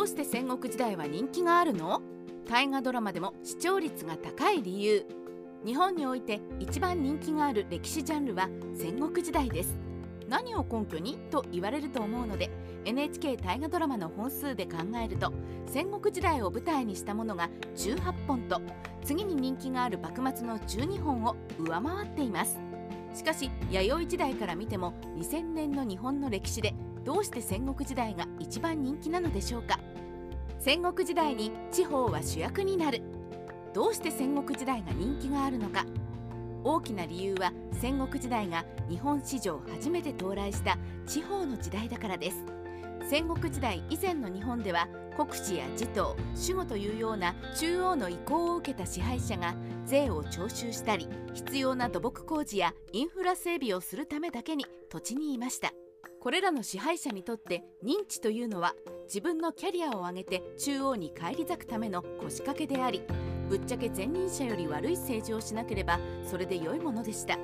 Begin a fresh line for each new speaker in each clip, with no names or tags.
どうして戦国時代は人気があるの？大河ドラマでも視聴率が高い理由。日本において一番人気がある歴史ジャンルは戦国時代です。何を根拠に？と言われると思うので NHK 大河ドラマの本数で考えると戦国時代を舞台にしたものが18本と次に人気がある幕末の12本を上回っています。しかし弥生時代から見ても2000年の日本の歴史でどうして戦国時代が一番人気なのでしょうか？戦国時代に地方は主役になる。どうして戦国時代が人気があるのか。大きな理由は戦国時代が日本史上初めて到来した地方の時代だからです。戦国時代以前の日本では国司や持統守護というような中央の意向を受けた支配者が税を徴収したり必要な土木工事やインフラ整備をするためだけに土地にいました。これらの支配者にとって認知というのは自分のキャリアを上げて中央に返り咲くための腰掛けでありぶっちゃけ前任者より悪い政治をしなければそれで良いものでした。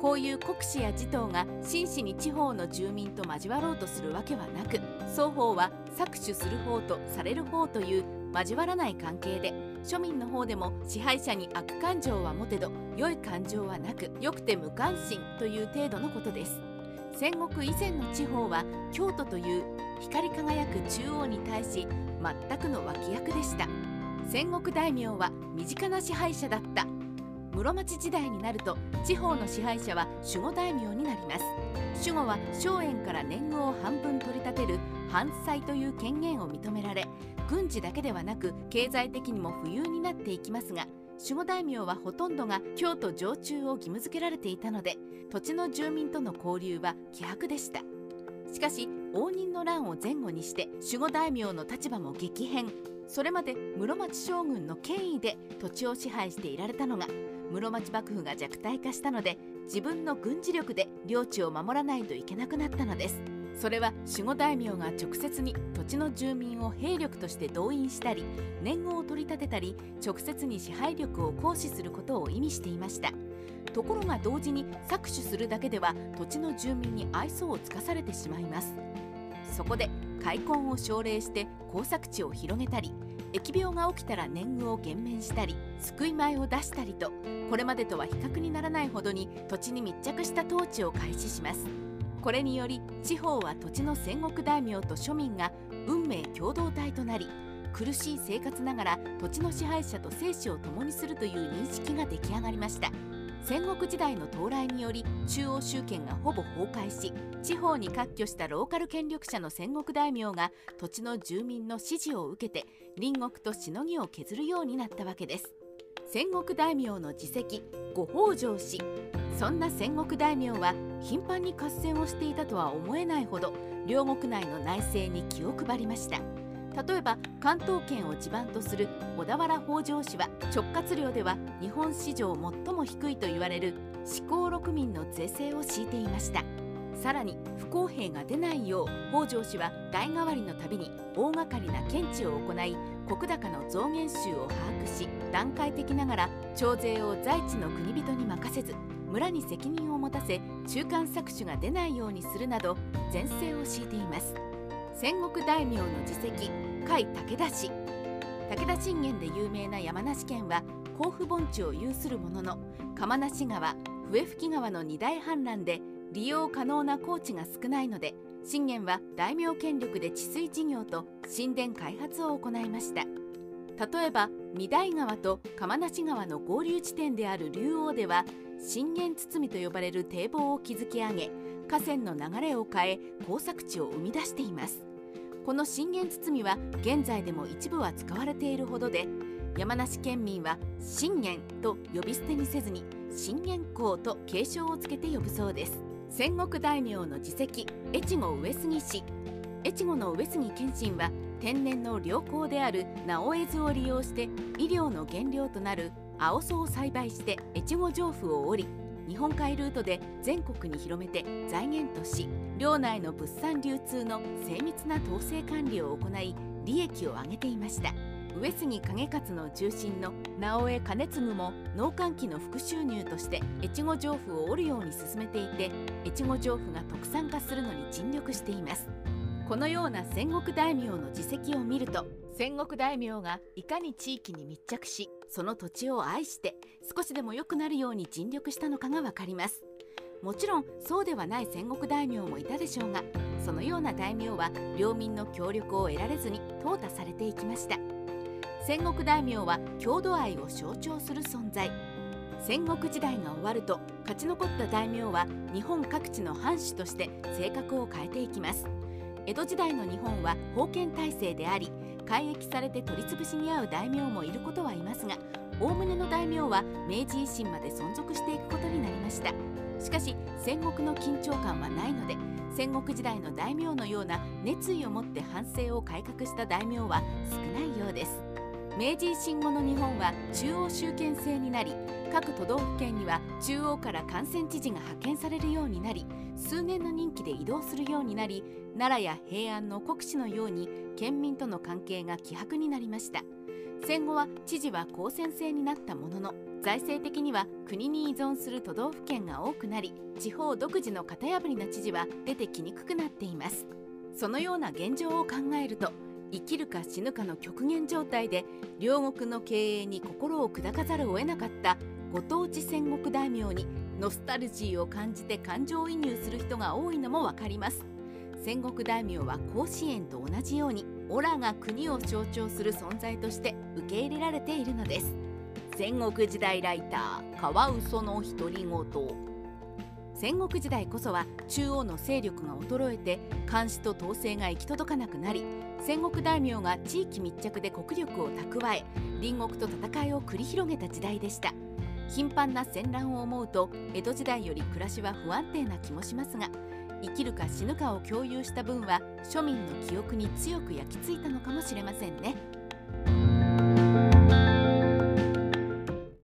こういう国司や持統が真摯に地方の住民と交わろうとするわけはなく双方は搾取する方とされる方という交わらない関係で庶民の方でも支配者に悪感情は持てど良い感情はなく良くて無関心という程度のことです。戦国以前の地方は京都という光り輝く中央に対し全くの脇役でした。戦国大名は身近な支配者だった。室町時代になると地方の支配者は守護大名になります。守護は荘園から年貢を半分取り立てる反祭という権限を認められ軍事だけではなく経済的にも富裕になっていきますが守護大名はほとんどが京都常駐を義務付けられていたので土地の住民との交流は希薄でした。しかし応仁の乱を前後にして守護大名の立場も激変。それまで室町将軍の権威で土地を支配していられたのが室町幕府が弱体化したので自分の軍事力で領地を守らないといけなくなったのです。それは守護大名が直接に土地の住民を兵力として動員したり年貢を取り立てたり直接に支配力を行使することを意味していました。ところが同時に搾取するだけでは土地の住民に愛想を尽かされてしまいます。そこで開墾を奨励して耕作地を広げたり疫病が起きたら年貢を減免したり救い米を出したりとこれまでとは比較にならないほどに土地に密着した統治を開始します。これにより地方は土地の戦国大名と庶民が運命共同体となり苦しい生活ながら土地の支配者と生死を共にするという認識が出来上がりました。戦国時代の到来により中央集権がほぼ崩壊し地方に割拠したローカル権力者の戦国大名が土地の住民の支持を受けて隣国としのぎを削るようになったわけです。戦国大名の自責五北条氏そんな戦国大名は頻繁に合戦をしていたとは思えないほど両国内の内政に気を配りました。例えば関東圏を地盤とする小田原北条氏は直轄領では日本史上最も低いと言われる四公六民の税制を敷いていました。さらに不公平が出ないよう北条氏は代替わりのたびに大掛かりな検知を行い石高の増減収を把握し段階的ながら徴税を在地の国人に任せず村に責任を持たせ中間搾取が出ないようにするなど全制を敷いています。戦国大名の自責甲斐武田氏。武田信玄で有名な山梨県は甲府盆地を有するものの釜無川笛吹川の二大氾濫で利用可能な高地が少ないので信玄は大名権力で治水事業と神殿開発を行いました。例えば御台川と釜無川の合流地点である竜王では信玄堤と呼ばれる堤防を築き上げ河川の流れを変え耕作地を生み出しています。この信玄堤は現在でも一部は使われているほどで山梨県民は信玄と呼び捨てにせずに信玄公と継承をつけて呼ぶそうです。戦国大名の自責越後上杉氏。越後の上杉謙信は天然の良港である直江津を利用して医療の原料となる青草を栽培して越後上布を織り日本海ルートで全国に広めて財源とし領内の物産流通の精密な統制管理を行い利益を上げていました。上杉景勝の中心の直江兼次も農閑期の副収入として越後上布を織るように進めていて越後上布が特産化するのに尽力しています。このような戦国大名の実績を見ると戦国大名がいかに地域に密着しその土地を愛して少しでも良くなるように尽力したのかが分かります。もちろんそうではない戦国大名もいたでしょうがそのような大名は領民の協力を得られずに淘汰されていきました。戦国大名は郷土愛を象徴する存在。戦国時代が終わると勝ち残った大名は日本各地の藩主として性格を変えていきます。江戸時代の日本は封建体制であり改易されて取り潰しに遭う大名もいることはいますがおおむねの大名は明治維新まで存続していくことになりました。しかし戦国の緊張感はないので戦国時代の大名のような熱意を持って反省を改革した大名は少ないようです。明治維新後の日本は中央集権制になり各都道府県には中央から感染知事が派遣されるようになり数年の任期で移動するようになり奈良や平安の国司のように県民との関係が希薄になりました。戦後は知事は公選制になったものの財政的には国に依存する都道府県が多くなり地方独自の型破りな知事は出てきにくくなっています。そのような現状を考えると生きるか死ぬかの極限状態で両国の経営に心を砕かざるを得なかったご当地戦国大名にノスタルジーを感じて感情移入する人が多いのも分かります。戦国大名は甲子園と同じようにオラが国を象徴する存在として受け入れられているのです。戦国時代ライターカワウソの独り言。戦国時代こそは中央の勢力が衰えて監視と統制が行き届かなくなり戦国大名が地域密着で国力を蓄え隣国と戦いを繰り広げた時代でした頻繁な戦乱を思うと江戸時代より暮らしは不安定な気もしますが生きるか死ぬかを共有した分は庶民の記憶に強く焼き付いたのかもしれませんね。